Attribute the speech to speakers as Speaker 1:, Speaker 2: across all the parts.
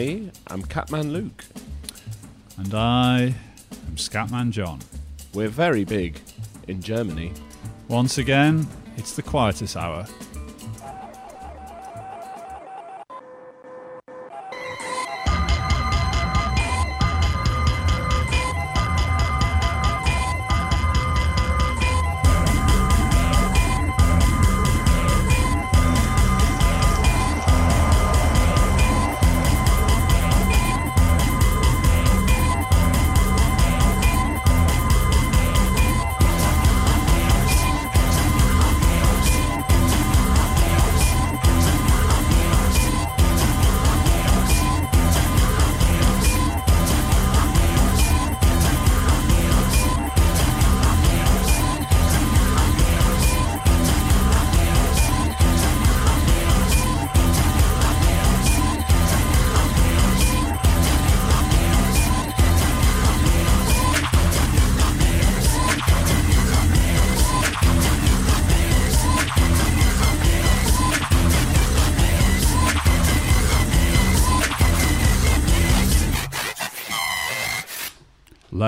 Speaker 1: I am Catman Luke.
Speaker 2: And I am Scatman John.
Speaker 1: We're very big in Germany.
Speaker 2: Once again, it's the Quietus Hour.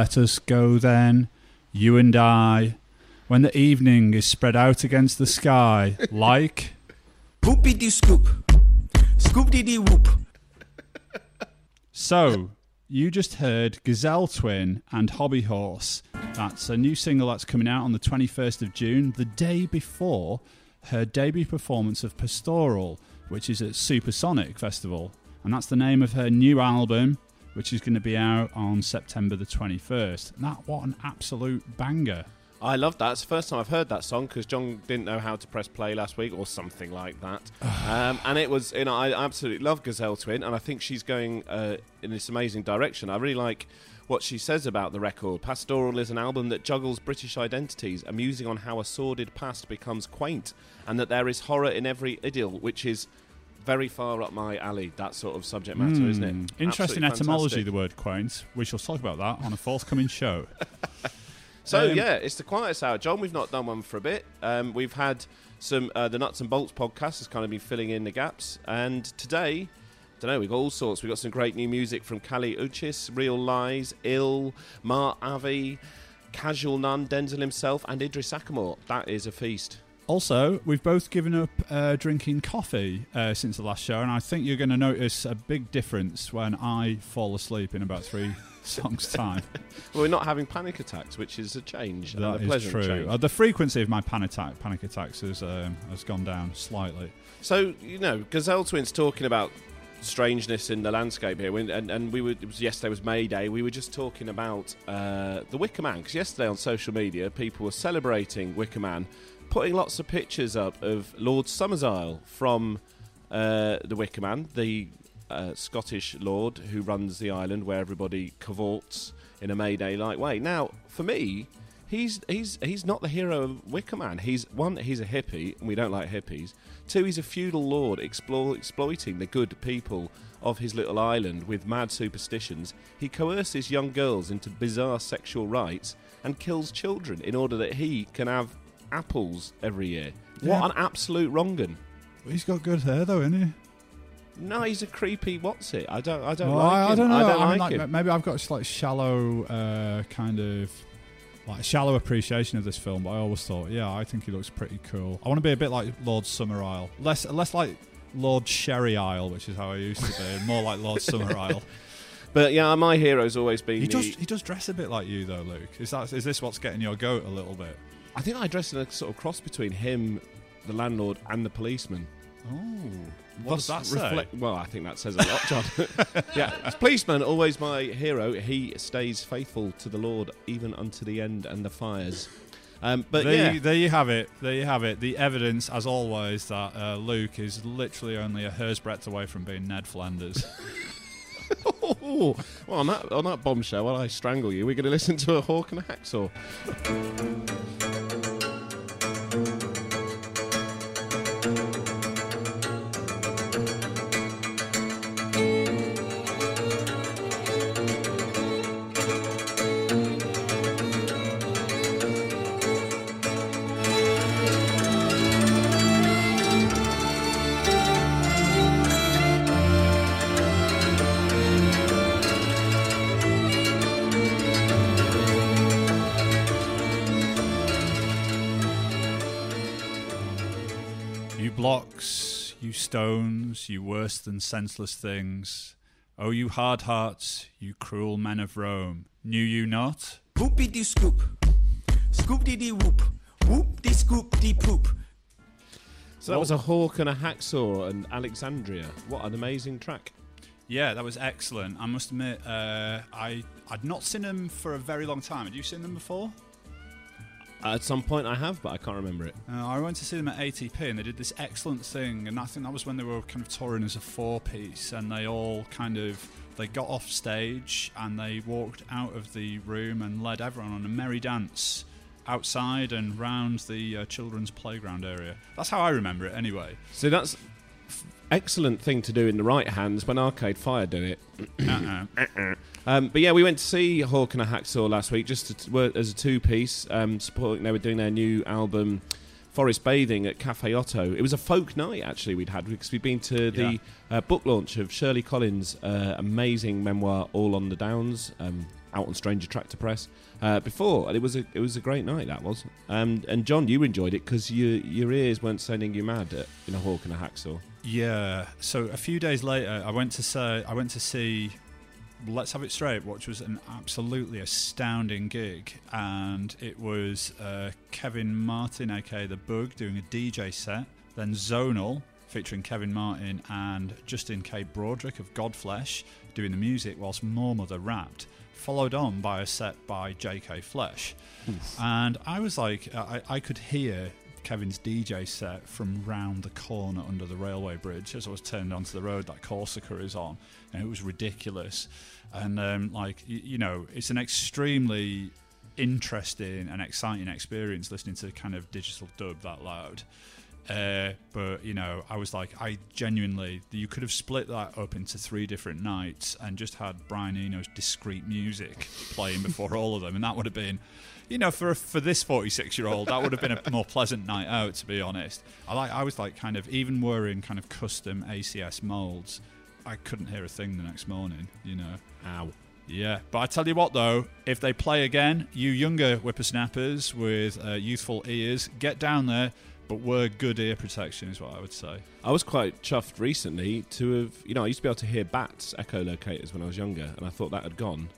Speaker 2: Let us go then, you and I, when the evening is spread out against the sky, like.
Speaker 3: Poopy dee scoop. Scoop dee dee whoop.
Speaker 2: So, you just heard Gazelle Twin and Hobby Horse. That's a new single that's coming out on the 21st of June, the day before her debut performance of Pastoral, which is at Supersonic Festival. And that's the name of her new album, which is going to be out on September the 21st. And that, what an absolute banger.
Speaker 1: I love that. It's the first time I've heard that song because John didn't know how to press play last week or something like that. um, and it was, you know, I absolutely love Gazelle Twin, and I think she's going uh, in this amazing direction. I really like what she says about the record. Pastoral is an album that juggles British identities, amusing on how a sordid past becomes quaint, and that there is horror in every idyll, which is very far up my alley. That sort of subject matter, isn't it?
Speaker 2: Hmm. Interesting
Speaker 1: Absolutely
Speaker 2: etymology,
Speaker 1: fantastic.
Speaker 2: the word quaint. We shall talk about that on a forthcoming show.
Speaker 1: So
Speaker 2: Um,
Speaker 1: yeah, it's the Quietus Hour, John. We've not done one for a bit. Um, we've had some uh, the Nuts and Bolts podcast has kind of been filling in the gaps, and today, don't know, we've got all sorts. We've got some great new music from Kali Uchis, Real Lies, Ill, Mart Avi, Casual Nun, Denzel himself, and Idris Ackamoor. That is a feast.
Speaker 2: Also, we've both given up uh, drinking coffee uh, since the last show, and I think you're going to notice a big difference when I fall asleep in about three songs' time.
Speaker 1: Well, we're not having panic attacks, which is a change. and
Speaker 2: that
Speaker 1: a
Speaker 2: is
Speaker 1: pleasant
Speaker 2: true.
Speaker 1: change.
Speaker 2: Uh, the frequency of my panic, attack, panic attacks has, um, has gone down slightly.
Speaker 1: So you know, Gazelle Twins talking about strangeness in the landscape here, when, and and we were it was yesterday was May Day. We were just talking about uh, the Wicker Man because yesterday on social media people were celebrating Wicker Man, putting lots of pictures up of Lord Summerisle from uh, the Wicker Man, the uh, Scottish lord who runs the island where everybody cavorts in a May Day like way. Now, for me. He's he's he's not the hero of Wicker Man. He's one. He's a hippie, and we don't like hippies. Two, he's a feudal lord explore, exploiting the good people of his little island with mad superstitions. He coerces young girls into bizarre sexual rites and kills children in order that he can have apples every year.
Speaker 2: Yeah.
Speaker 1: What an absolute wrong'un!
Speaker 2: He's got good hair, though, isn't he?
Speaker 1: No, he's a creepy. What's it? I don't. I don't
Speaker 2: Well,
Speaker 1: like
Speaker 2: I,
Speaker 1: him.
Speaker 2: I don't know.
Speaker 1: I don't like
Speaker 2: maybe I've got like shallow uh, kind of like shallow appreciation of this film, but I always thought, yeah, I think he looks pretty cool. I want to be a bit like Lord Summerisle, less less like Lord Sherry Isle, which is how I used to be, more like Lord Summerisle.
Speaker 1: But yeah, my hero's always been.
Speaker 2: He
Speaker 1: the,
Speaker 2: does he does dress a bit like you though, Luke. Is that is this what's getting your goat a little bit?
Speaker 1: I think I dress in a sort of cross between him, the landlord, and the policeman.
Speaker 2: Oh, what does that
Speaker 1: Thus
Speaker 2: say?
Speaker 1: well, I think that says a lot, John. yeah, as policeman, always my hero. He stays faithful to the Lord even unto the end and the fires. Um, but
Speaker 2: there,
Speaker 1: yeah,
Speaker 2: you, there you have it. There you have it. The evidence, as always, that uh, Luke is literally only a hair's breadth away from being Ned Flanders.
Speaker 1: well, on that on that bombshell, while I strangle you, we're going to listen to a hawk and a hacksaw.
Speaker 2: Stones, you worse than senseless things. Oh, you hard hearts, you cruel men of Rome, knew you not?
Speaker 3: Poopy dee scoop. Scoop dee dee whoop. Whoop dee scoop dee poop.
Speaker 1: So that was a hawk and a hacksaw and Alexandria. What an amazing track.
Speaker 2: Yeah, that was excellent. I must admit, uh, I I'd not seen them for a very long time. Had you seen them before?
Speaker 1: At some point I have, but I can't remember it.
Speaker 2: Uh, I went to see them at ATP, and they did this excellent thing. And I think that was when they were kind of touring as a four-piece, and they all kind of they got off stage and they walked out of the room and led everyone on a merry dance outside and round the uh, children's playground area. That's how I remember it, anyway.
Speaker 1: So that's excellent thing to do in the right hands when Arcade Fire do it.
Speaker 2: Uh-uh.
Speaker 1: Um, but yeah, we went to see Hawk and a Hacksaw last week just to, as a two piece, um, supporting. They were doing their new album, Forest Bathing, at Cafe Oto. It was a folk night actually we'd had because we'd been to the uh, book launch of Shirley Collins' uh, amazing memoir, All on the Downs, um, out on Strange Attractor Press. Uh, before and it was a it was a great night that was um, and John you enjoyed it because your your ears weren't sending you mad at, in a hawk and a hacksaw
Speaker 2: Yeah. So a few days later, I went to say I went to see Let's Have It Straight, which was an absolutely astounding gig, and it was uh, Kevin Martin, aka the Bug, doing a DJ set. Then Zonal, featuring Kevin Martin and Justin K. Broadrick of Godflesh, doing the music, whilst Moor Mother rapped. Followed on by a set by J.K. Flesh, and I was like, I, I could hear Kevin's DJ set from round the corner under the railway bridge as I was turned onto the road that Corsica is on, and it was ridiculous. And um, like you, you know, it's an extremely interesting and exciting experience listening to kind of digital dub that loud. Uh, but you know, I was like, I genuinely, you could have split that up into three different nights and just had Brian Eno's discreet music playing before all of them, and that would have been, you know, for for this forty-six-year-old, that would have been a more pleasant night out, to be honest. I like, I was like, kind of, even wearing kind of custom ACS molds, I couldn't hear a thing the next morning, you know.
Speaker 1: ow
Speaker 2: Yeah, but I tell you what, though, if they play again, you younger whippersnappers with uh, youthful ears, get down there, but wear good ear protection, is what I would say.
Speaker 1: I was quite chuffed recently to have, you know, I used to be able to hear bats echolocators when I was younger, and I thought that had gone,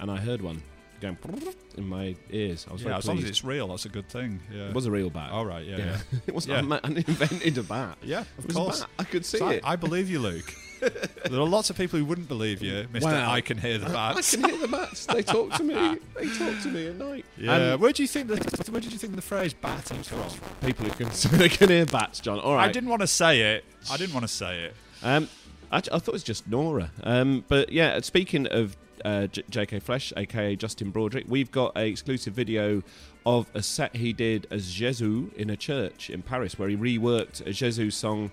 Speaker 1: and I heard one going in my ears. I was
Speaker 2: yeah, as long as it's real, that's a good thing. Yeah.
Speaker 1: It was a real bat.
Speaker 2: All right, yeah, yeah.
Speaker 1: it wasn't.
Speaker 2: Yeah.
Speaker 1: I invented a bat.
Speaker 2: Yeah, of
Speaker 1: was
Speaker 2: course.
Speaker 1: bat. I could see
Speaker 2: So I,
Speaker 1: it.
Speaker 2: I believe you, Luke. There are lots of people who wouldn't believe you, Mister.
Speaker 1: Wow.
Speaker 2: I can hear the bats.
Speaker 1: I can hear the bats. They talk to me. They talk to me at night.
Speaker 2: Yeah.
Speaker 1: Um,
Speaker 2: where do you think the Where did you think the phrase "bat" comes from?
Speaker 1: people who can so they can hear bats, John. All right.
Speaker 2: I didn't want to say it. I didn't want to say it.
Speaker 1: Um, I, I thought it was just Nora. Um, but yeah, speaking of uh, J- J.K. Flesh, aka Justin Broadrick, we've got a exclusive video of a set he did as Jesu in a church in Paris, where he reworked a Jesu song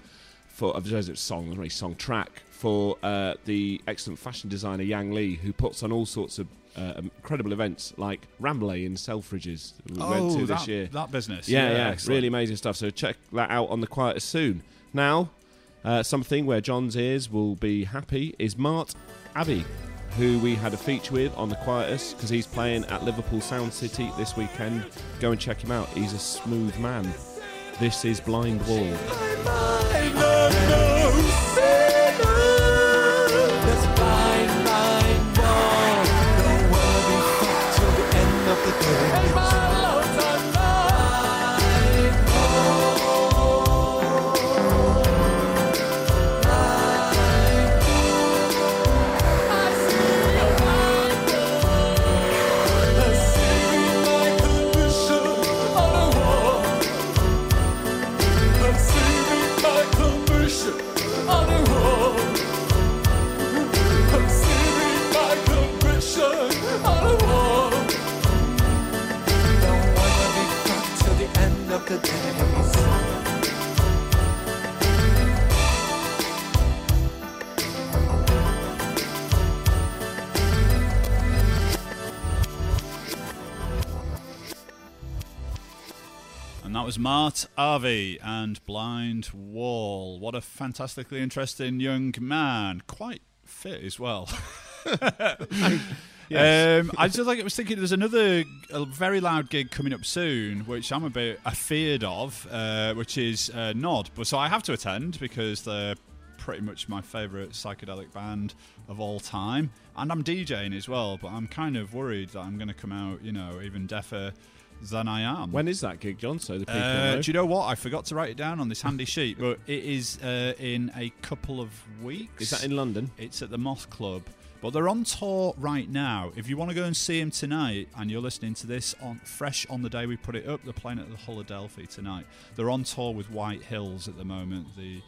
Speaker 1: for a Jesu song, not really song track for uh, the excellent fashion designer Yang Li, who puts on all sorts of uh, incredible events like Ramblay in Selfridges. We went to this
Speaker 2: Oh, that,
Speaker 1: year.
Speaker 2: that business.
Speaker 1: Yeah, yeah,
Speaker 2: excellent.
Speaker 1: really amazing stuff. So check that out on the Quietus soon. Now, uh, something where John's ears will be happy is Mart Avi, who we had a feature with on the Quietus because he's playing at Liverpool Sound City this weekend. Go and check him out. He's a smooth man. This is Blind Wall.
Speaker 2: And Mart Avi and Blind Wall. What a fantastically interesting young man. Quite fit as well.
Speaker 1: Yes.
Speaker 2: Um, I just like I was thinking there's another a very loud gig coming up soon, which I'm a bit afeared of, uh, which is uh, Gnod. But so I have to attend because they're pretty much my favourite psychedelic band of all time, and I'm DJing as well. But I'm kind of worried that I'm going to come out, you know, even deafer than I am.
Speaker 1: When is that gig, John? So the people
Speaker 2: Uh,
Speaker 1: know.
Speaker 2: do you know what? I forgot to write it down on this handy sheet, but it is uh, in a couple of weeks.
Speaker 1: is that in London?
Speaker 2: It's at the Moth Club. But they're on tour right now. If you want to go and see them tonight, and you're listening to this on fresh on the day we put it up, they're playing at the Hull tonight. They're on tour with White Hills at the moment. The,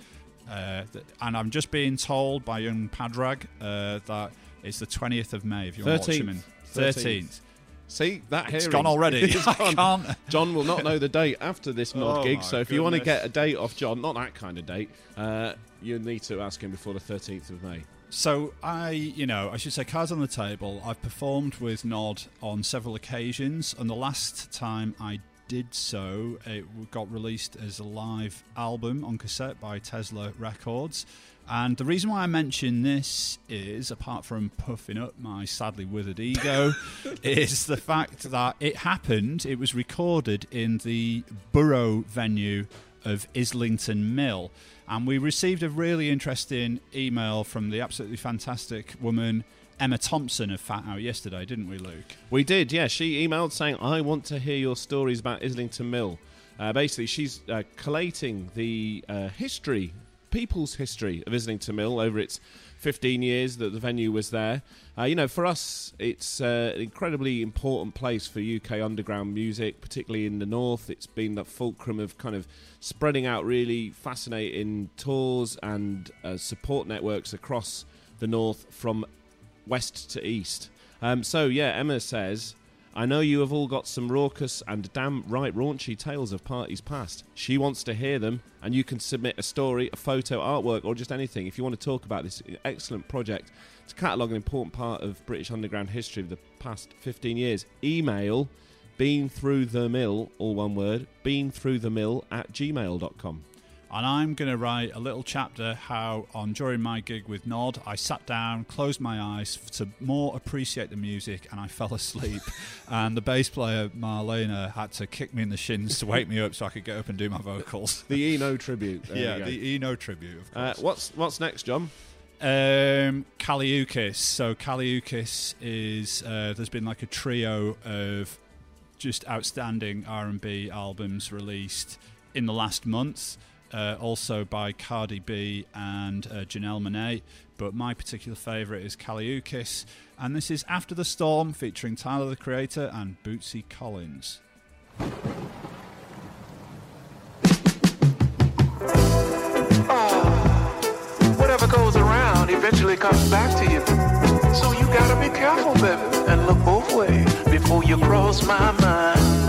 Speaker 2: uh, the and I'm just being told by young Padrag uh, that it's the 20th of May. If you want to watch them in
Speaker 1: 13th.
Speaker 2: 13th.
Speaker 1: See that
Speaker 2: It's
Speaker 1: hearing.
Speaker 2: gone already.
Speaker 1: It's
Speaker 2: I
Speaker 1: gone.
Speaker 2: can't.
Speaker 1: John will not know the date after this mod
Speaker 2: Oh
Speaker 1: gig,
Speaker 2: my
Speaker 1: so if you want to
Speaker 2: goodness.
Speaker 1: get a date off John, not that kind of date, uh, you need to ask him before the 13th of May.
Speaker 2: So I, you know, I should say, cards on the table. I've performed with Gnod on several occasions, and the last time I did so, it got released as a live album on cassette by Tesla Records. And the reason why I mention this is, apart from puffing up my sadly withered ego, is the fact that it happened. It was recorded in the Borough venue of Islington Mill. And we received a really interesting email from the absolutely fantastic woman Emma Thompson of Fat Out yesterday, didn't we, Luke?
Speaker 1: We did, yeah. She emailed saying, I want to hear your stories about Islington Mill. Uh, basically, she's uh, collating the uh, history, people's history of Islington Mill over its 15 years that the venue was there. Uh, you know, for us, it's uh, an incredibly important place for UK underground music, particularly in the north. It's been the fulcrum of kind of spreading out really fascinating tours and uh, support networks across the north from west to east. Um, so yeah, Emma says, "I know you have all got some raucous and damn right raunchy tales of parties past. She wants to hear them, and you can submit a story, a photo, artwork, or just anything if you want to talk about this excellent project to catalogue an important part of British underground history of the past 15 years. Email." Been through the mill, all one word, been through the mill at gmail.com.
Speaker 2: And I'm going to write a little chapter how, on during my gig with Gnod, I sat down, closed my eyes to more appreciate the music, and I fell asleep. and the bass player Marlena had to kick me in the shins to wake me up so I could get up and do my vocals.
Speaker 1: The Eno tribute. There
Speaker 2: yeah, the Eno tribute, of
Speaker 1: uh, what's what's next, John?
Speaker 2: Um, Kali Uchis. So Kali Uchis is uh, there's been like a trio of just outstanding R&B albums released in the last month. Uh, also by Cardi B and uh, Janelle Monáe. But my particular favourite is Kali Uchis. And this is After the Storm featuring Tyler the Creator and Bootsy Collins.
Speaker 4: Whatever goes around eventually comes back to you. So you gotta be careful, baby, and look both ways before you cross my mind.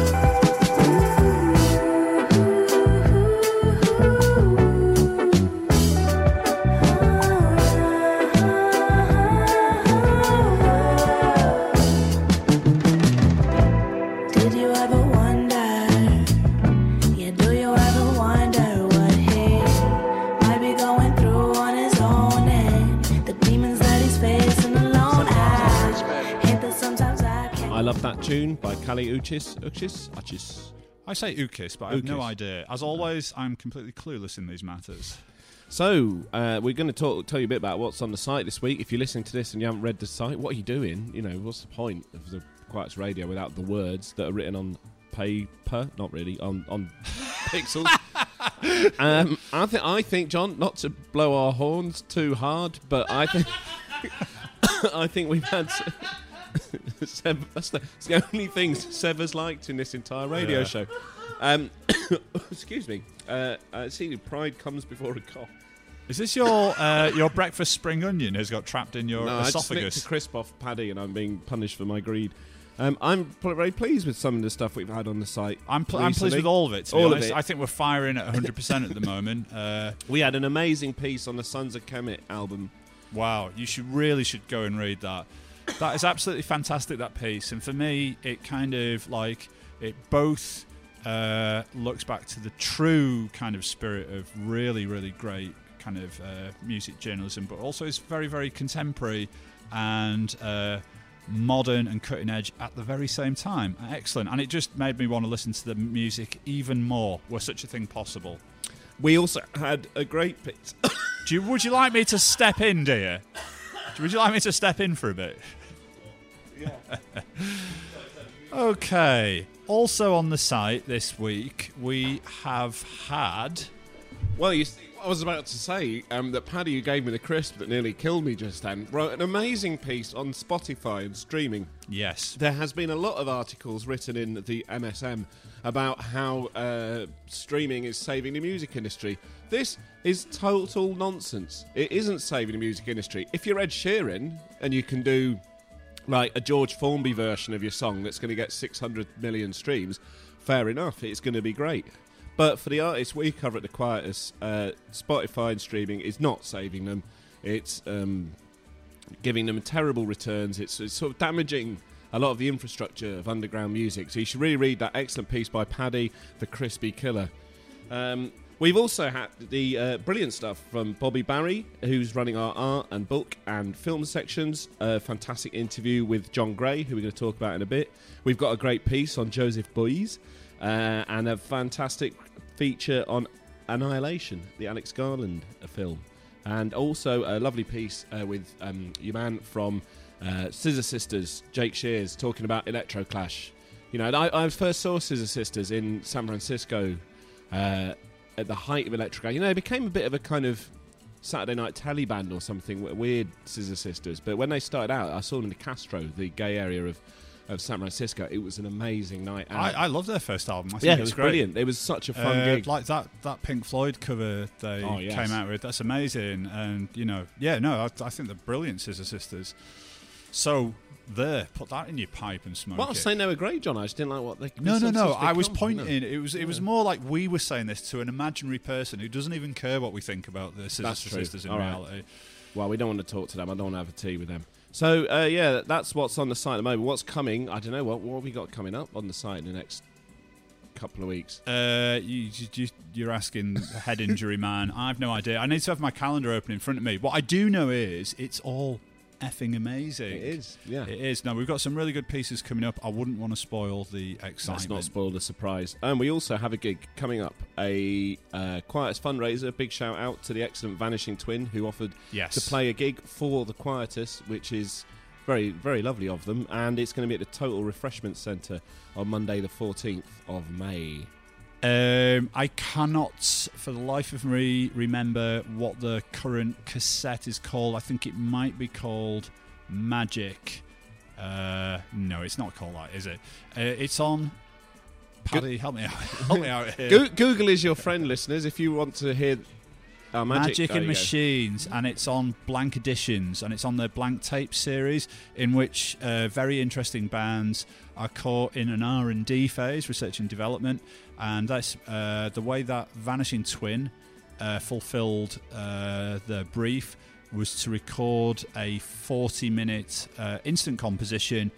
Speaker 1: Tune by Kali Uchis. Uchis? Uchis.
Speaker 2: I say Ukis, but I have no idea. As always, I'm completely clueless in these matters.
Speaker 1: So, uh, we're going to talk, tell you a bit about what's on the site this week. If you're listening to this and you haven't read the site, what are you doing? You know, what's the point of the Quietus Radio without the words that are written on paper? Not really, on, on pixels. um, I, th- I think, John, not to blow our horns too hard, but I think I think we've had. that's, the, that's the only thing Sever's liked in this entire radio
Speaker 2: Yeah.
Speaker 1: show. Um, excuse me. Uh, uh, see, pride comes before a cough.
Speaker 2: Is this your uh, your breakfast spring onion has got trapped in your
Speaker 1: No, I just
Speaker 2: esophagus?
Speaker 1: a crisp off Paddy, and I'm being punished for my greed. Um, I'm pl- very pleased with some of the stuff we've had on the site.
Speaker 2: I'm, pl- I'm pleased with all of it. To be
Speaker 1: All of it.
Speaker 2: I think we're firing at 100 percent at the moment. Uh,
Speaker 1: We had an amazing piece on the Sons of Kemet album.
Speaker 2: wow, you should really should go and read that. That is absolutely fantastic. That piece, and for me, it kind of like it both uh, looks back to the true kind of spirit of really, really great kind of uh, music journalism, but also is very, very contemporary and uh, modern and cutting edge at the very same time. Excellent. And it just made me want to listen to the music even more. Were such a thing possible?
Speaker 1: We also had a great piece.
Speaker 2: Do you, would you like me to step in, dear? Would you like me to step in for a bit? Yeah. okay. Also on the site this week, we have had.
Speaker 1: Well, you see, I was about to say um, that Paddy, who gave me the crisp that nearly killed me just then, wrote an amazing piece on Spotify and streaming.
Speaker 2: Yes.
Speaker 1: There has been a lot of articles written in the MSM about how uh, streaming is saving the music industry. This is total nonsense. It isn't saving the music industry. If you're Ed Sheeran and you can do like a George Formby version of your song that's going to get 600 million streams, fair enough. It's going to be great. But for the artists we cover at the Quietus, uh, Spotify and streaming is not saving them. It's um, giving them terrible returns. It's, it's sort of damaging a lot of the infrastructure of underground music. So you should really read that excellent piece by Paddy, the Crispy Killer. Um, we've also had the uh, brilliant stuff from Bobby Barry, who's running our art and book and film sections. A fantastic interview with John Gray, who we're going to talk about in a bit. We've got a great piece on Joseph Beuys uh, and a fantastic feature on Annihilation, the Alex Garland uh, film. And also a lovely piece uh, with um, your man from uh, Scissor Sisters, Jake Shears, talking about Electro Clash. You know, I, I first saw Scissor Sisters in San Francisco uh, at the height of Electro Clash. You know, it became a bit of a kind of Saturday night telly band or something, weird Scissor Sisters. But when they started out, I saw them in the Castro, the gay area of, of San Francisco. It was an amazing night out.
Speaker 2: I, I love their first album. I think
Speaker 1: yeah,
Speaker 2: it
Speaker 1: was
Speaker 2: great.
Speaker 1: brilliant. It was such a fun
Speaker 2: Uh,
Speaker 1: gig.
Speaker 2: like that that Pink Floyd cover they
Speaker 1: Oh, yes.
Speaker 2: came out with. That's amazing, and you know, yeah, no, I, I think they're brilliant, Scissor Sisters. So there, put that in your pipe and smoke
Speaker 1: Well, I was
Speaker 2: it.
Speaker 1: saying they were great, John. I just didn't like what they.
Speaker 2: no, no, no. I was pointing. It was it was more like we were saying this to an imaginary person who doesn't even care what we think about the
Speaker 1: true.
Speaker 2: Sisters in
Speaker 1: All right.
Speaker 2: reality.
Speaker 1: Well, we don't want to talk to them. I don't want to have a tea with them. So uh, yeah, that's what's on the site at the moment. What's coming? I don't know. What what have we got coming up on the site in the next couple of weeks?
Speaker 2: Uh, you, you, you're asking head injury man. I've no idea. I need to have my calendar open in front of me. What I do know is it's all effing amazing.
Speaker 1: It is, yeah.
Speaker 2: It is. Now we've got some really good pieces coming up. I wouldn't want to spoil the excitement.
Speaker 1: Let's not spoil the surprise. And we also have a gig coming up, a uh, Quietus fundraiser. Big shout out to the excellent Vanishing Twin who offered
Speaker 2: Yes.
Speaker 1: to play a gig for the Quietus, which is very, very lovely of them. And it's going to be at the Total Refreshment Centre on Monday, the 14th of May.
Speaker 2: Um, I cannot, for the life of me, remember what the current cassette is called. I think it might be called Magic. Uh, no, it's not called that, is it? Uh, it's on. Paddy, help me out. help me out here.
Speaker 1: Go- Google is your friend, listeners, if you want to hear our magic.
Speaker 2: Magic and
Speaker 1: you go.
Speaker 2: Machines, and it's on Blank Editions, and it's on their Blank Tape series, in which uh, very interesting bands are caught in an R and D phase, research and development, and that's uh, the way that Vanishing Twin uh, fulfilled uh, the brief was to record a 40-minute uh, instant composition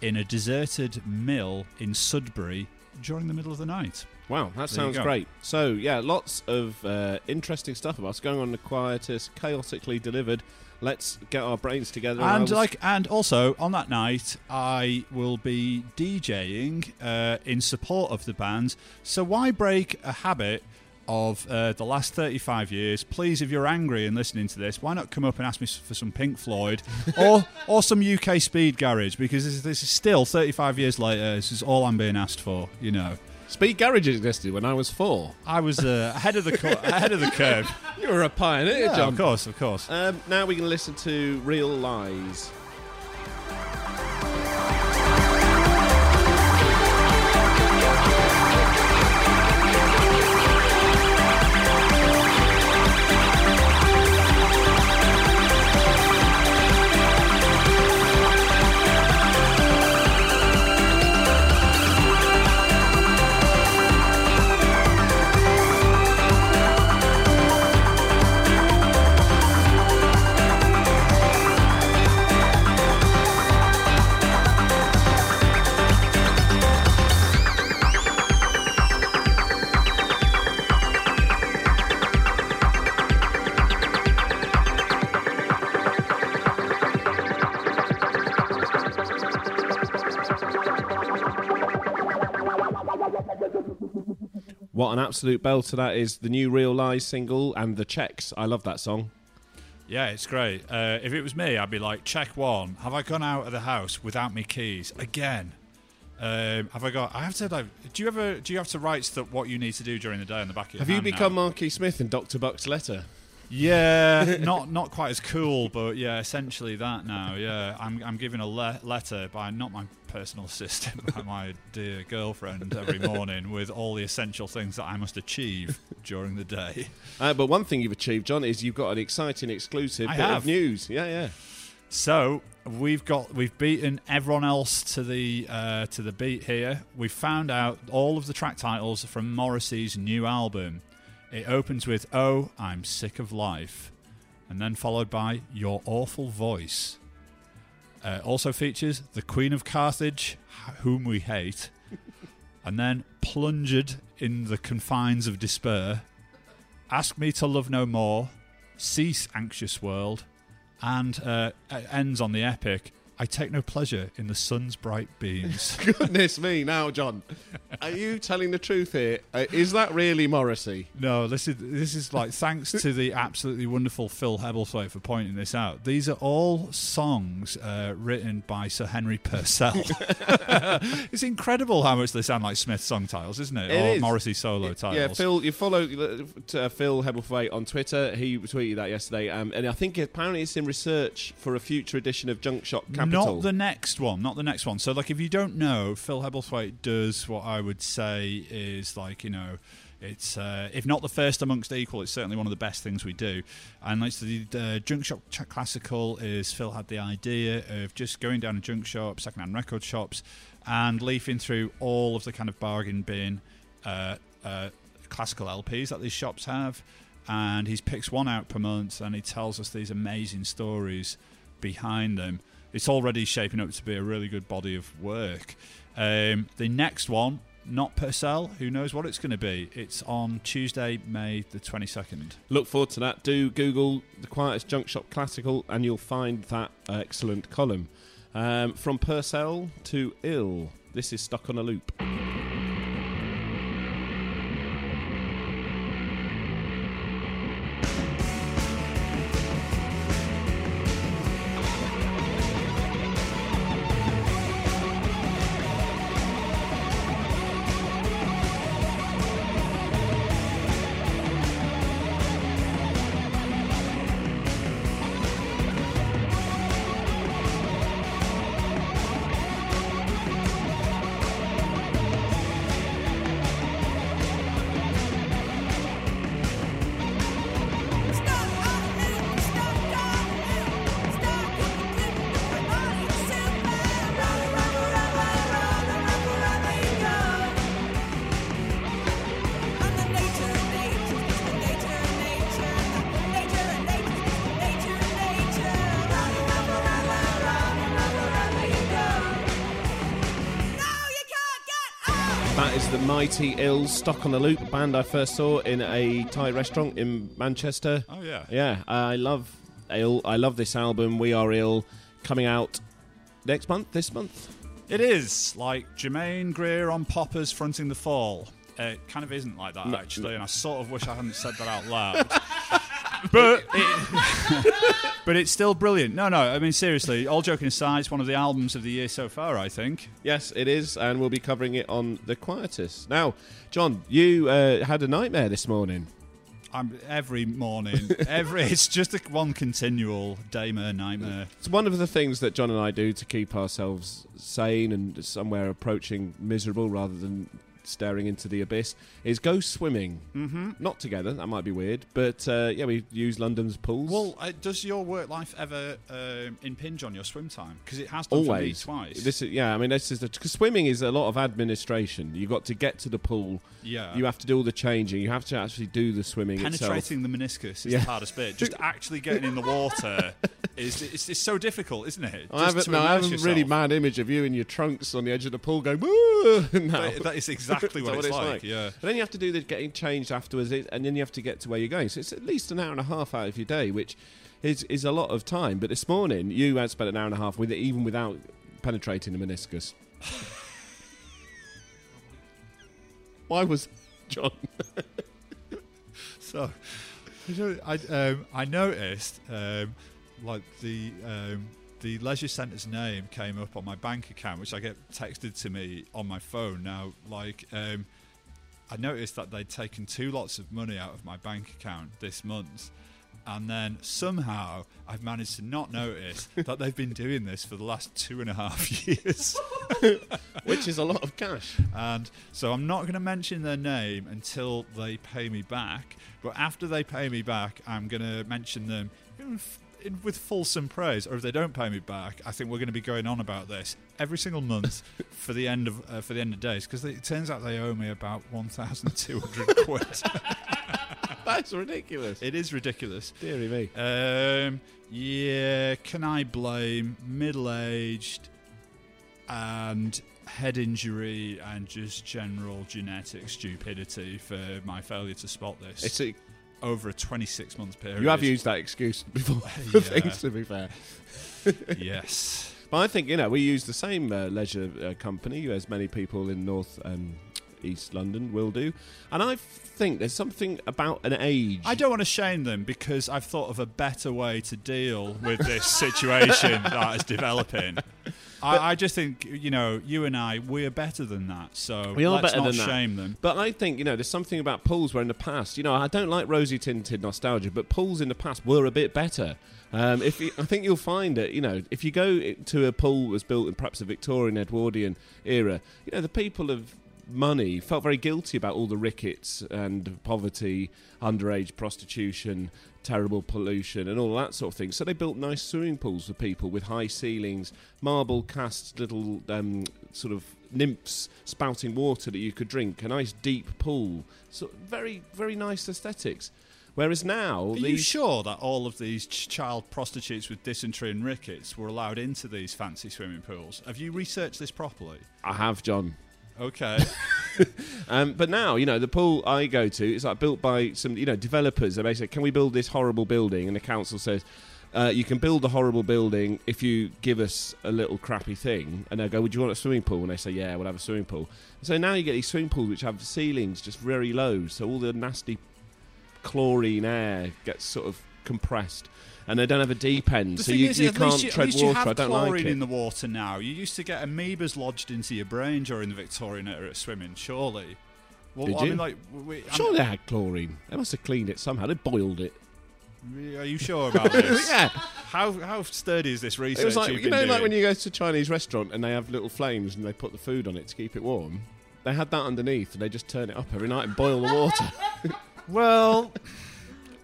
Speaker 2: in a deserted mill in Sudbury during the middle of the night.
Speaker 1: Wow, that sounds great. So, yeah, lots of uh, interesting stuff about us going on the Quietus, chaotically delivered. Let's get our brains together.
Speaker 2: And like and also on that night i will be djing uh, in support of the band so why break a habit of uh, the last 35 years please if you're angry and listening to this why not come up and ask me for some pink floyd or or some uk speed garage because this is, this is still 35 years later this is all i'm being asked for you know
Speaker 1: Speed Garage existed when I was four.
Speaker 2: i was uh, ahead of the ahead of the curve
Speaker 1: You were a pioneer,
Speaker 2: yeah,
Speaker 1: John.
Speaker 2: of course of course
Speaker 1: Um, now we can listen to Real Lies. An absolute belter that is! The new Real Lies single and the checks. I love that song.
Speaker 2: Yeah, it's great. Uh, if it was me, I'd be like, check one. Have I gone out of the house without my keys again? Um, have I got? I have to like. Do you ever? Do you have to write stuff what you need to do during the day on the back of your
Speaker 1: Have you become
Speaker 2: now?
Speaker 1: Marky Smith in Doctor Buck's letter?
Speaker 2: Yeah, not not quite as cool, but yeah, essentially that now. Yeah, I'm I'm giving a le- letter by not my personal assistant, by my dear girlfriend every morning with all the essential things that I must achieve during the day.
Speaker 1: Uh, but one thing you've achieved, John, is you've got an exciting exclusive
Speaker 2: I
Speaker 1: bit
Speaker 2: have.
Speaker 1: of news. Yeah, yeah.
Speaker 2: So we've got we've beaten everyone else to the uh, to the beat here. We've found out all of the track titles from Morrissey's new album. It opens with "Oh, I'm sick of life," and then followed by "Your awful voice." Uh, also features the Queen of Carthage, whom we hate, and then plunged in the confines of despair. Ask me to love no more. Cease, anxious world and uh, ends on the epic. I take no pleasure in the sun's bright beams.
Speaker 1: Goodness me, now, John, are you telling the truth here? Uh, is that really Morrissey?
Speaker 2: no, this is this is like thanks to the absolutely wonderful Phil Hebblethwaite for pointing this out. These are all songs uh, written by Sir Henry Purcell. it's incredible how much they sound like Smith song titles, isn't it?
Speaker 1: It
Speaker 2: or
Speaker 1: is.
Speaker 2: Morrissey solo titles.
Speaker 1: Yeah, Phil, you follow uh, Phil Hebblethwaite on Twitter. He tweeted that yesterday, um, and I think apparently it's in research for a future edition of Junk Shop Capital.
Speaker 2: Not the next one, not the next one. So, like, if you don't know, Phil Hebblethwaite does what I would say is like, you know, it's uh, if not the first amongst equal, it's certainly one of the best things we do. And like the uh, junk shop Ch- classical is Phil had the idea of just going down a junk shop, secondhand record shops, and leafing through all of the kind of bargain bin uh, uh, classical LPs that these shops have. And he picks one out per month, and he tells us these amazing stories behind them. It's already shaping up to be a really good body of work. Um, the next one, not Purcell, who knows what it's going to be? It's on Tuesday, May the 22nd.
Speaker 1: Look forward to that. Do Google the Quietus junk shop classical, and you'll find that excellent column. Um, from Purcell to Ill. This is stuck on a loop. Mighty Ill stuck on the loop a band I first saw in a Thai restaurant in Manchester.
Speaker 2: Oh, yeah.
Speaker 1: Yeah, I love Ill. I love this album. We Are Ill, coming out next month. This month.
Speaker 2: It is like Germaine Greer on Poppers fronting the fall. It kind of isn't like that,
Speaker 1: No,
Speaker 2: actually, and I sort of wish I hadn't said that out loud. but it, but it's still brilliant. No, no, I mean seriously. All joking aside, it's one of the albums of the year so far. I think.
Speaker 1: Yes, it is, and we'll be covering it on the Quietus. Now, John, you uh, had a nightmare this morning.
Speaker 2: I'm every morning. Every it's just a one continual daymare nightmare.
Speaker 1: It's one of the things that John and I do to keep ourselves sane and somewhere approaching miserable rather than staring into the abyss is go swimming. Mm-hmm. Not together, that might be weird, but uh, yeah, we use London's pools.
Speaker 2: Well, uh, does your work life ever um, impinge on your swim time? Because it has done
Speaker 1: always
Speaker 2: for me twice.
Speaker 1: This is yeah. I mean, this is because swimming is a lot of administration. You've got to get to the pool.
Speaker 2: yeah,
Speaker 1: You have to do all the changing. You have to actually do the swimming itself.
Speaker 2: penetrating the meniscus is
Speaker 1: Yeah.
Speaker 2: the hardest bit. Just actually getting in the water is it's, it's so difficult, isn't it?
Speaker 1: I
Speaker 2: Just
Speaker 1: have,
Speaker 2: to
Speaker 1: a, no, I have a really mad image of you in your trunks on the edge of the pool going woo. now.
Speaker 2: That- that is exactly
Speaker 1: Is
Speaker 2: what
Speaker 1: that
Speaker 2: it's like, yeah.
Speaker 1: And then you have to do the getting changed afterwards, and then you have to get to where you're going. So it's at least an hour and a half out of your day, which is is a lot of time. But this morning, you had spent an hour and a half with it, even without penetrating the meniscus. why was John.
Speaker 2: So, I, I, um, I noticed um, like the um, the leisure centre's name came up on my bank account, which I get texted to me on my phone now. Like, um, I noticed that they'd taken two lots of money out of my bank account this month. And then somehow I've managed to not notice that they've been doing this for the last two and a half years.
Speaker 1: Which is a lot of cash.
Speaker 2: And so I'm not going to mention their name until they pay me back. But after they pay me back, I'm going to mention them in, with fulsome praise. Or if they don't pay me back, I think we're going to be going on about this every single month for the end of uh, for the end of days because it turns out they owe me about 1,200 quid.
Speaker 1: That's ridiculous.
Speaker 2: it is ridiculous.
Speaker 1: Deary me.
Speaker 2: Um, yeah, can I blame middle aged and head injury and just general genetic stupidity for my failure to spot this
Speaker 1: It's a,
Speaker 2: over a 26 month period?
Speaker 1: you have used that excuse before
Speaker 2: Yeah.
Speaker 1: things, to be fair.
Speaker 2: yes.
Speaker 1: But I think, you know, we use the same uh, leisure uh, company as many people in North um, East London will do. And I think there's something about an age.
Speaker 2: I don't want to shame them because I've thought of a better way to deal with this situation that is developing. I, I just think, you know, you and I, we're better than that. So
Speaker 1: We are
Speaker 2: let's
Speaker 1: better
Speaker 2: not
Speaker 1: than that.
Speaker 2: shame them.
Speaker 1: But I think, you know, there's something about pools where in the past, you know, I don't like rosy tinted nostalgia, but pools in the past were a bit better. Um, if you, I think you'll find it, you know, if you go to a pool that was built in perhaps a Victorian, Edwardian era, you know, the people of money felt very guilty about all the rickets and poverty, underage prostitution, terrible pollution, and all that sort of thing. So they built nice swimming pools for people with high ceilings, marble cast little um, sort of nymphs spouting water that you could drink, a nice deep pool. So very, very nice aesthetics. Whereas now,
Speaker 2: Are you sure that all of these ch- child prostitutes with dysentery and rickets were allowed into these fancy swimming pools? Have you researched this properly?
Speaker 1: I have, John.
Speaker 2: Okay.
Speaker 1: Um, but now, you know, the pool I go to is like built by some, you know, developers. They basically, can we build this horrible building? And the council says, uh, you can build the horrible building if you give us a little crappy thing. And they go, would you want a swimming pool? And they say, yeah, we'll have a swimming pool. so now you get these swimming pools which have ceilings just very low. So all the nasty chlorine air gets sort of compressed. And they don't have a deep end.
Speaker 2: The
Speaker 1: so you,
Speaker 2: is,
Speaker 1: you can't
Speaker 2: you,
Speaker 1: tread water.
Speaker 2: you have
Speaker 1: I don't
Speaker 2: chlorine
Speaker 1: like it.
Speaker 2: in the water now. You used to get amoebas lodged into your brain during the Victorian era swimming, surely. Well,
Speaker 1: Did
Speaker 2: I
Speaker 1: you?
Speaker 2: mean, like, we, I'm-
Speaker 1: Sure, they had chlorine. They must have cleaned it somehow. They boiled it.
Speaker 2: Are you sure about this?
Speaker 1: yeah.
Speaker 2: How how sturdy is this research
Speaker 1: It was like you know,
Speaker 2: doing?
Speaker 1: like when you go to a Chinese restaurant and they have little flames and they put the food on it to keep it warm. They had that underneath and they just turn it up every night and boil the water.
Speaker 2: Well,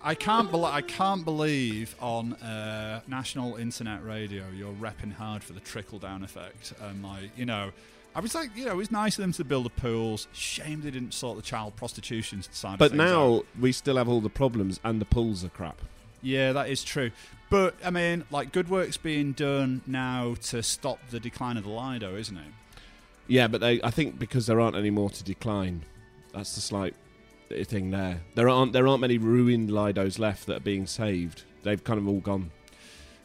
Speaker 2: I can't I can't believe on uh, national internet radio you're repping hard for the trickle down effect and like you know. I was like, you know, it was nice of them to build the pools. Shame they didn't sort the child prostitution side. of
Speaker 1: but
Speaker 2: out.
Speaker 1: now we still have all the problems and the pools are crap.
Speaker 2: Yeah, that is true. But I mean, like good work's being done now to stop the decline of the Lido, isn't it?
Speaker 1: Yeah, but they, I think because there aren't any more to decline, that's the slight thing there. There aren't there aren't many ruined Lidos left that are being saved. They've kind of all gone.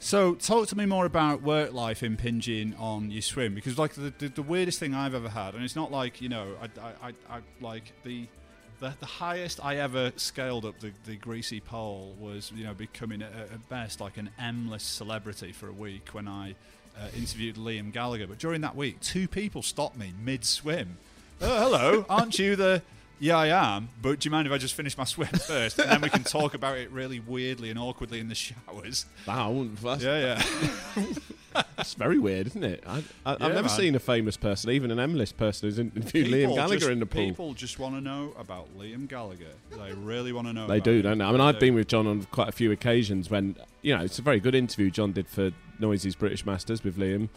Speaker 2: So, talk to me more about work life impinging on your swim because, like, the, the, the weirdest thing I've ever had, and it's not like you know, I, I, I, I like the, the the highest I ever scaled up the, the greasy pole was you know becoming at, at best like an M-list celebrity for a week when I uh, interviewed Liam Gallagher. But during that week, two people stopped me mid swim. Oh, hello, aren't you the? Yeah, I am. But do you mind if I just finish my swim first, and then we can talk about it really weirdly and awkwardly in the showers?
Speaker 1: Wow, that's,
Speaker 2: Yeah, yeah.
Speaker 1: that's very weird, isn't it? I, I,
Speaker 2: Yeah,
Speaker 1: I've never
Speaker 2: man.
Speaker 1: seen a famous person, even an M-list person, who's interviewed Liam Gallagher
Speaker 2: just-
Speaker 1: in the pool.
Speaker 2: People just want to know about Liam Gallagher. They really want to know.
Speaker 1: They do,
Speaker 2: him.
Speaker 1: don't they? I mean, I've been with John on quite a few occasions when, you know, it's a very good interview John did for Noisey's British Masters with Liam.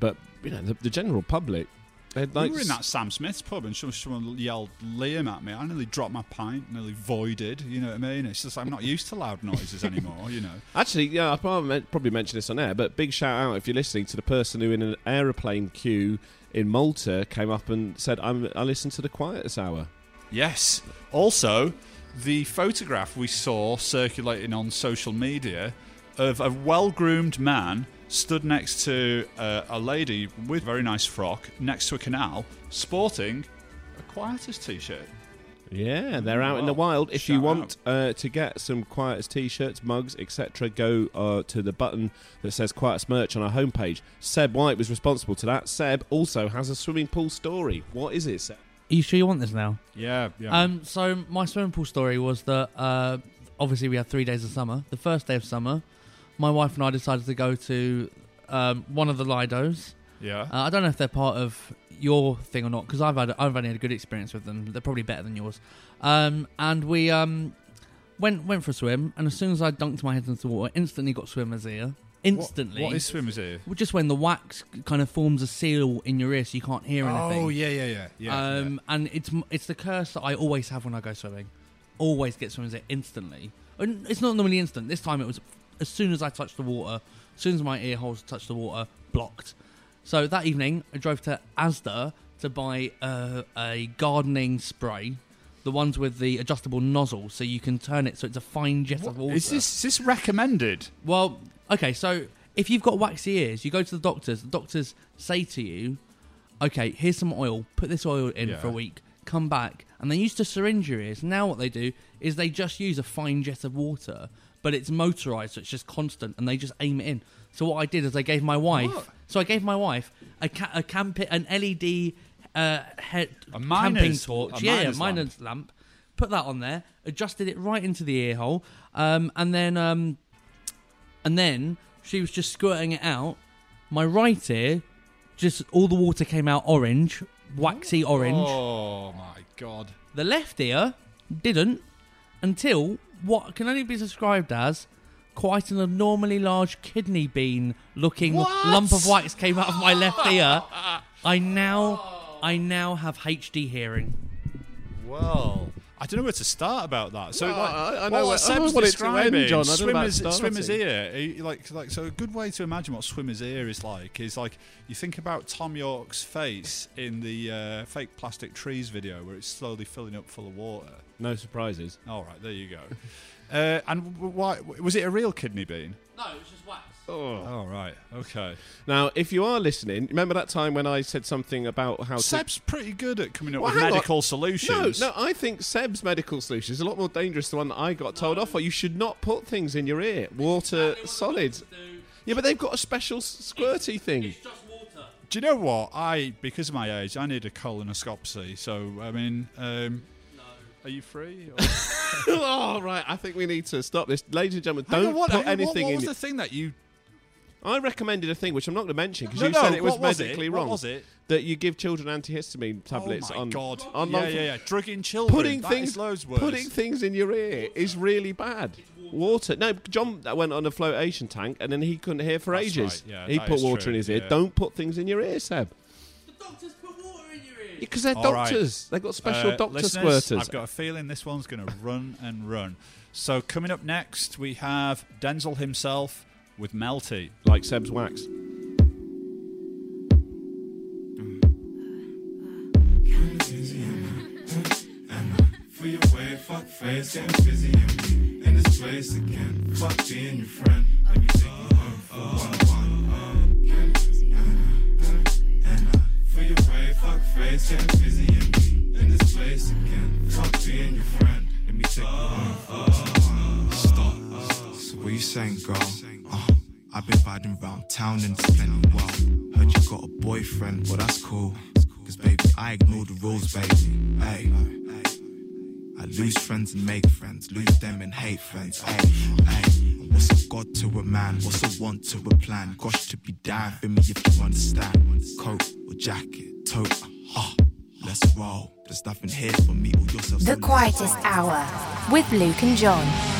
Speaker 1: But, you know, the, the general public, like.
Speaker 2: we were in that Sam Smith's pub and someone yelled Liam at me. I nearly dropped my pint, nearly voided. You know what I mean? It's just I'm not used to loud noises anymore. You know.
Speaker 1: Actually, yeah, I probably, meant- probably mentioned this on air, but big shout out if you're listening to the person who, in an aeroplane queue in Malta, came up and said, I'm, I listened to the Quietus Hour.
Speaker 2: Yes. Also, the photograph we saw circulating on social media of a well-groomed man stood next to uh, a lady with a very nice frock next to a canal, sporting a Quietus t-shirt.
Speaker 1: Yeah, they're out in the wild. If you want uh, to get some Quietus t-shirts, mugs, etc., go uh, to the button that says Quietus merch on our homepage. Seb White was responsible to that. Seb also has a swimming pool story. What is it, Seb?
Speaker 5: Are you sure you want this now?
Speaker 2: Yeah, yeah.
Speaker 5: Um, so my swimming pool story was that uh, obviously we had three days of summer. The first day of summer, my wife and I decided to go to um, one of the Lidos.
Speaker 2: yeah.
Speaker 5: Uh, I don't know if they're part of your thing or not because I've had I've only had a good experience with them. They're probably better than yours. Um, and we um, went went for a swim, and as soon as I dunked my head into the water, instantly got swimmer's ear. Instantly.
Speaker 2: What, what is swimmer's ear?
Speaker 5: Well, just when the wax kind of forms a seal in your ear, so you can't hear anything.
Speaker 2: Oh yeah, yeah, yeah, yeah.
Speaker 5: um, and it's it's the curse that I always have when I go swimming. Always get swimmer's ear instantly. And it's not normally instant. This time it was as soon as I touched the water, as soon as my ear holes touched the water, blocked. So that evening, I drove to Asda to buy uh, a gardening spray, the ones with the adjustable nozzle, so you can turn it so it's a fine jet of water.
Speaker 2: is this is this recommended?
Speaker 5: Well, okay, so if you've got waxy ears, you go to the doctors. The doctors say to you, "Okay, here's some oil. Put this oil in
Speaker 2: Yeah.
Speaker 5: for a week. Come back." And they used to syringe your ears. Now what they do is they just use a fine jet of water, but it's motorized, so it's just constant, and they just aim it in. So what I did is I gave my wife.
Speaker 2: What?
Speaker 5: So I gave my wife a ca- a camp an LED uh, head
Speaker 2: A
Speaker 5: camping
Speaker 2: miner's-
Speaker 5: torch.
Speaker 2: a
Speaker 5: yeah,
Speaker 2: miner's
Speaker 5: yeah, miner's lamp. Put that on there. Adjusted it right into the ear hole, um, and then um, and then she was just squirting it out. My right ear, just all the water came out orange, waxy orange.
Speaker 2: Oh my god.
Speaker 5: The left ear didn't until what can only be described as quite an abnormally large kidney bean looking
Speaker 2: What?
Speaker 5: lump of wax came out of my left ear. I now I now have HD hearing.
Speaker 2: Well, I don't know where to start about that. So,
Speaker 1: Well,
Speaker 2: like,
Speaker 1: I- I know
Speaker 2: well,
Speaker 1: where-
Speaker 2: Seb's
Speaker 1: I to
Speaker 2: describing
Speaker 1: end, John. I don't know about
Speaker 2: Swimmer's, swimmer's ear. Like, like, so a good way to imagine what swimmer's ear is like is like you think about Thom Yorke's face in the uh, fake plastic trees video where it's slowly filling up full of water.
Speaker 1: No surprises.
Speaker 2: All right, there you go. uh, and why was it a real kidney bean?
Speaker 5: No, it was just wax.
Speaker 1: Oh.
Speaker 2: Oh right, okay.
Speaker 1: Now, if you are listening, remember that time when I said something about how to
Speaker 2: Seb's pretty good at coming up
Speaker 1: Well,
Speaker 2: with
Speaker 1: hang on.
Speaker 2: medical
Speaker 1: No,
Speaker 2: solutions.
Speaker 1: no, I think Seb's medical solution is a lot more dangerous than the one that I got told off for. You should not put things in your ear. Water, solids. Yeah, but they've got a special s- squirty thing.
Speaker 5: just water.
Speaker 2: Do you know what? I, because of my age, I need a colonoscopy. So, I mean, um, are you free? Or-
Speaker 1: oh, right. I think we need to stop this. Ladies and gentlemen, don't
Speaker 2: on, what,
Speaker 1: put
Speaker 2: hang on, what-
Speaker 1: anything
Speaker 2: what, was
Speaker 1: your...
Speaker 2: the thing that you?
Speaker 1: I recommended a thing which I'm not going to mention because
Speaker 2: No,
Speaker 1: you
Speaker 2: no,
Speaker 1: said it was
Speaker 2: what was it?
Speaker 1: medically
Speaker 2: What
Speaker 1: wrong.
Speaker 2: was it?
Speaker 1: That you give children antihistamine tablets
Speaker 2: oh my
Speaker 1: on
Speaker 2: god!
Speaker 1: on
Speaker 2: yeah, yeah, yeah. Drugging children.
Speaker 1: Putting
Speaker 2: That
Speaker 1: things
Speaker 2: is loads worse.
Speaker 1: putting things in your ear is really bad. Water. No, John that went on a flotation tank and then he couldn't hear for
Speaker 2: That's
Speaker 1: ages.
Speaker 2: right, yeah,
Speaker 1: he put water
Speaker 2: true,
Speaker 1: in his ear.
Speaker 2: yeah.
Speaker 1: Don't put things in your ear, Seb.
Speaker 5: The doctors put water in your ear.
Speaker 1: Because they're
Speaker 2: All right.
Speaker 1: doctors. They've got special
Speaker 2: Uh,
Speaker 1: doctor squirters.
Speaker 2: I've got a feeling this one's going to run and run. So coming up next, we have Denzel himself with Melty.
Speaker 1: like Seb's wax.
Speaker 6: Fuck face, getting busy in, in this place again. Fuck being your friend. Let me take you home for one one. And uh, for your way, fuck face, getting busy in, in this place again. Fuck being your friend. Let me take you home for one Stop. So what you saying, girl? Uh, I've been vibing round town and spending well. Heard you got a boyfriend, well that's cool. Cause baby, I ignore the rules, baby. Hey. I lose friends and make friends, lose them and hate friends. Hey, hey. What's a god to a man? What's a want to a plan? Gosh, to be damn for me if you understand. Coat or jacket, tote, ah, let's roll. There's nothing here for me or yourself.
Speaker 7: The Quietus Hour with Luke and John.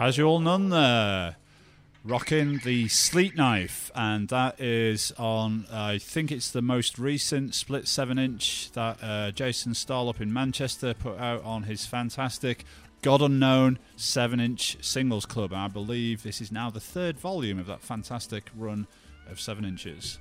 Speaker 2: Casual Nun there. Rocking the Sleet Knife, and that is on, I think it's the most recent split 7 inch that uh, Jason Stoll up in Manchester put out on his fantastic God Unknown 7 inch singles club. And I believe this is now the third volume of that fantastic run of 7 inches.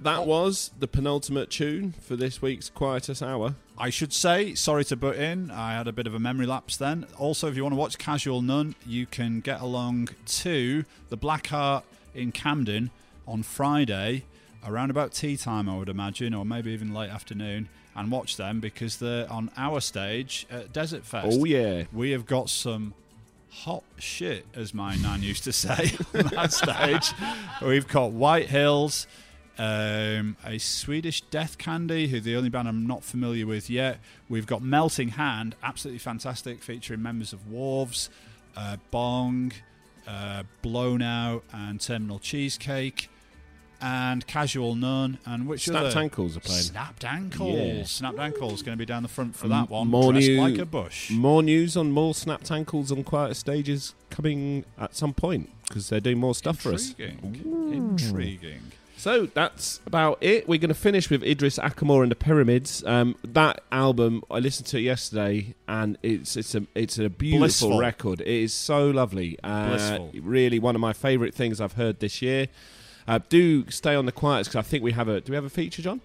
Speaker 1: That oh. was the penultimate tune for this week's Quietus Hour.
Speaker 2: I should say, sorry to butt in, I had a bit of a memory lapse then. Also, if you want to watch Casual Nun, you can get along to the Black Heart in Camden on Friday, around about tea time, I would imagine, or maybe even late afternoon, and watch them because they're on our stage at Desert Fest.
Speaker 1: Oh, yeah.
Speaker 2: We have got some hot shit, as my nan used to say on that stage. We've got White Hills, um, a Swedish Death Candy, who the only band I'm not familiar with yet. We've got Melting Hand, absolutely fantastic, featuring members of Wharves, uh, Bong, uh, Blown Out, and Terminal Cheesecake. And Casual Nun, and which
Speaker 1: Snapped
Speaker 2: other?
Speaker 1: Ankles are playing.
Speaker 2: Snapped Ankles.
Speaker 1: Yeah.
Speaker 2: Snapped Ankles going to be down the front for that one.
Speaker 1: More
Speaker 2: dressed
Speaker 1: new-
Speaker 2: like a bush.
Speaker 1: More news on more snapped ankles on quieter stages coming at some point because they're doing more stuff for us.
Speaker 2: Intriguing. Intriguing.
Speaker 1: So that's about it. We're going to finish with Idris Ackamoor and the Pyramids. Um, that album I listened to it yesterday, and it's it's a it's a beautiful
Speaker 2: Blissful.
Speaker 1: record. It is so lovely. Uh,
Speaker 2: Blissful.
Speaker 1: Really, one of my favourite things I've heard this year. Uh, do stay on the quiet because I think we have a. Do we have a feature, John?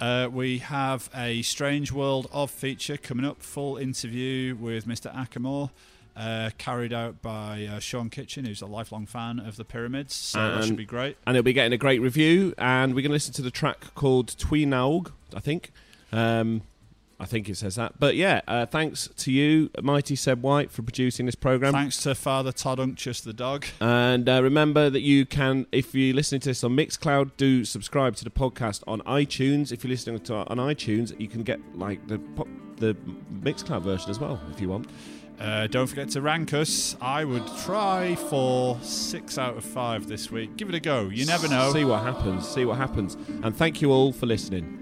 Speaker 2: Uh, we have a Strange World of feature coming up. Full interview with Mr. Ackamoor, uh, carried out by uh, Sean Kitchen, who's a lifelong fan of the Pyramids. So that
Speaker 1: And-
Speaker 2: should be great.
Speaker 1: and it'll be getting a great review. And we're going to listen to the track called Tweenaug, I think. Um, I think it says that. But yeah, uh, thanks to you, Mighty Seb White, for producing this program.
Speaker 2: Thanks to Father Todd Unctious the dog.
Speaker 1: And uh, remember that you can, if you're listening to this on Mixcloud, do subscribe to the podcast on iTunes. If you're listening to on iTunes, you can get like the the Mixcloud version as well if you want.
Speaker 2: Uh, don't forget to rank us. I would try for six out of five this week. Give it a go. You never know.
Speaker 1: See what happens. See what happens. And thank you all for listening.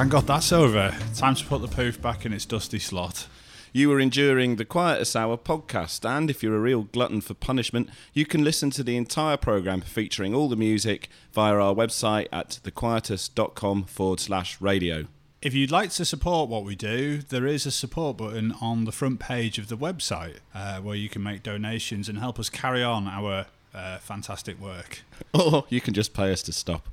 Speaker 2: Thank God that's over. Time to put the poof back in its dusty slot.
Speaker 1: You are enduring the Quietus Hour podcast, and if you're a real glutton for punishment, you can listen to the entire programme featuring all the music via our website at thequietus.com forward slash radio.
Speaker 2: If you'd like to support what we do, there is a support button on the front page of the website uh, where you can make donations and help us carry on our uh, fantastic work.
Speaker 1: Or you can just pay us to stop.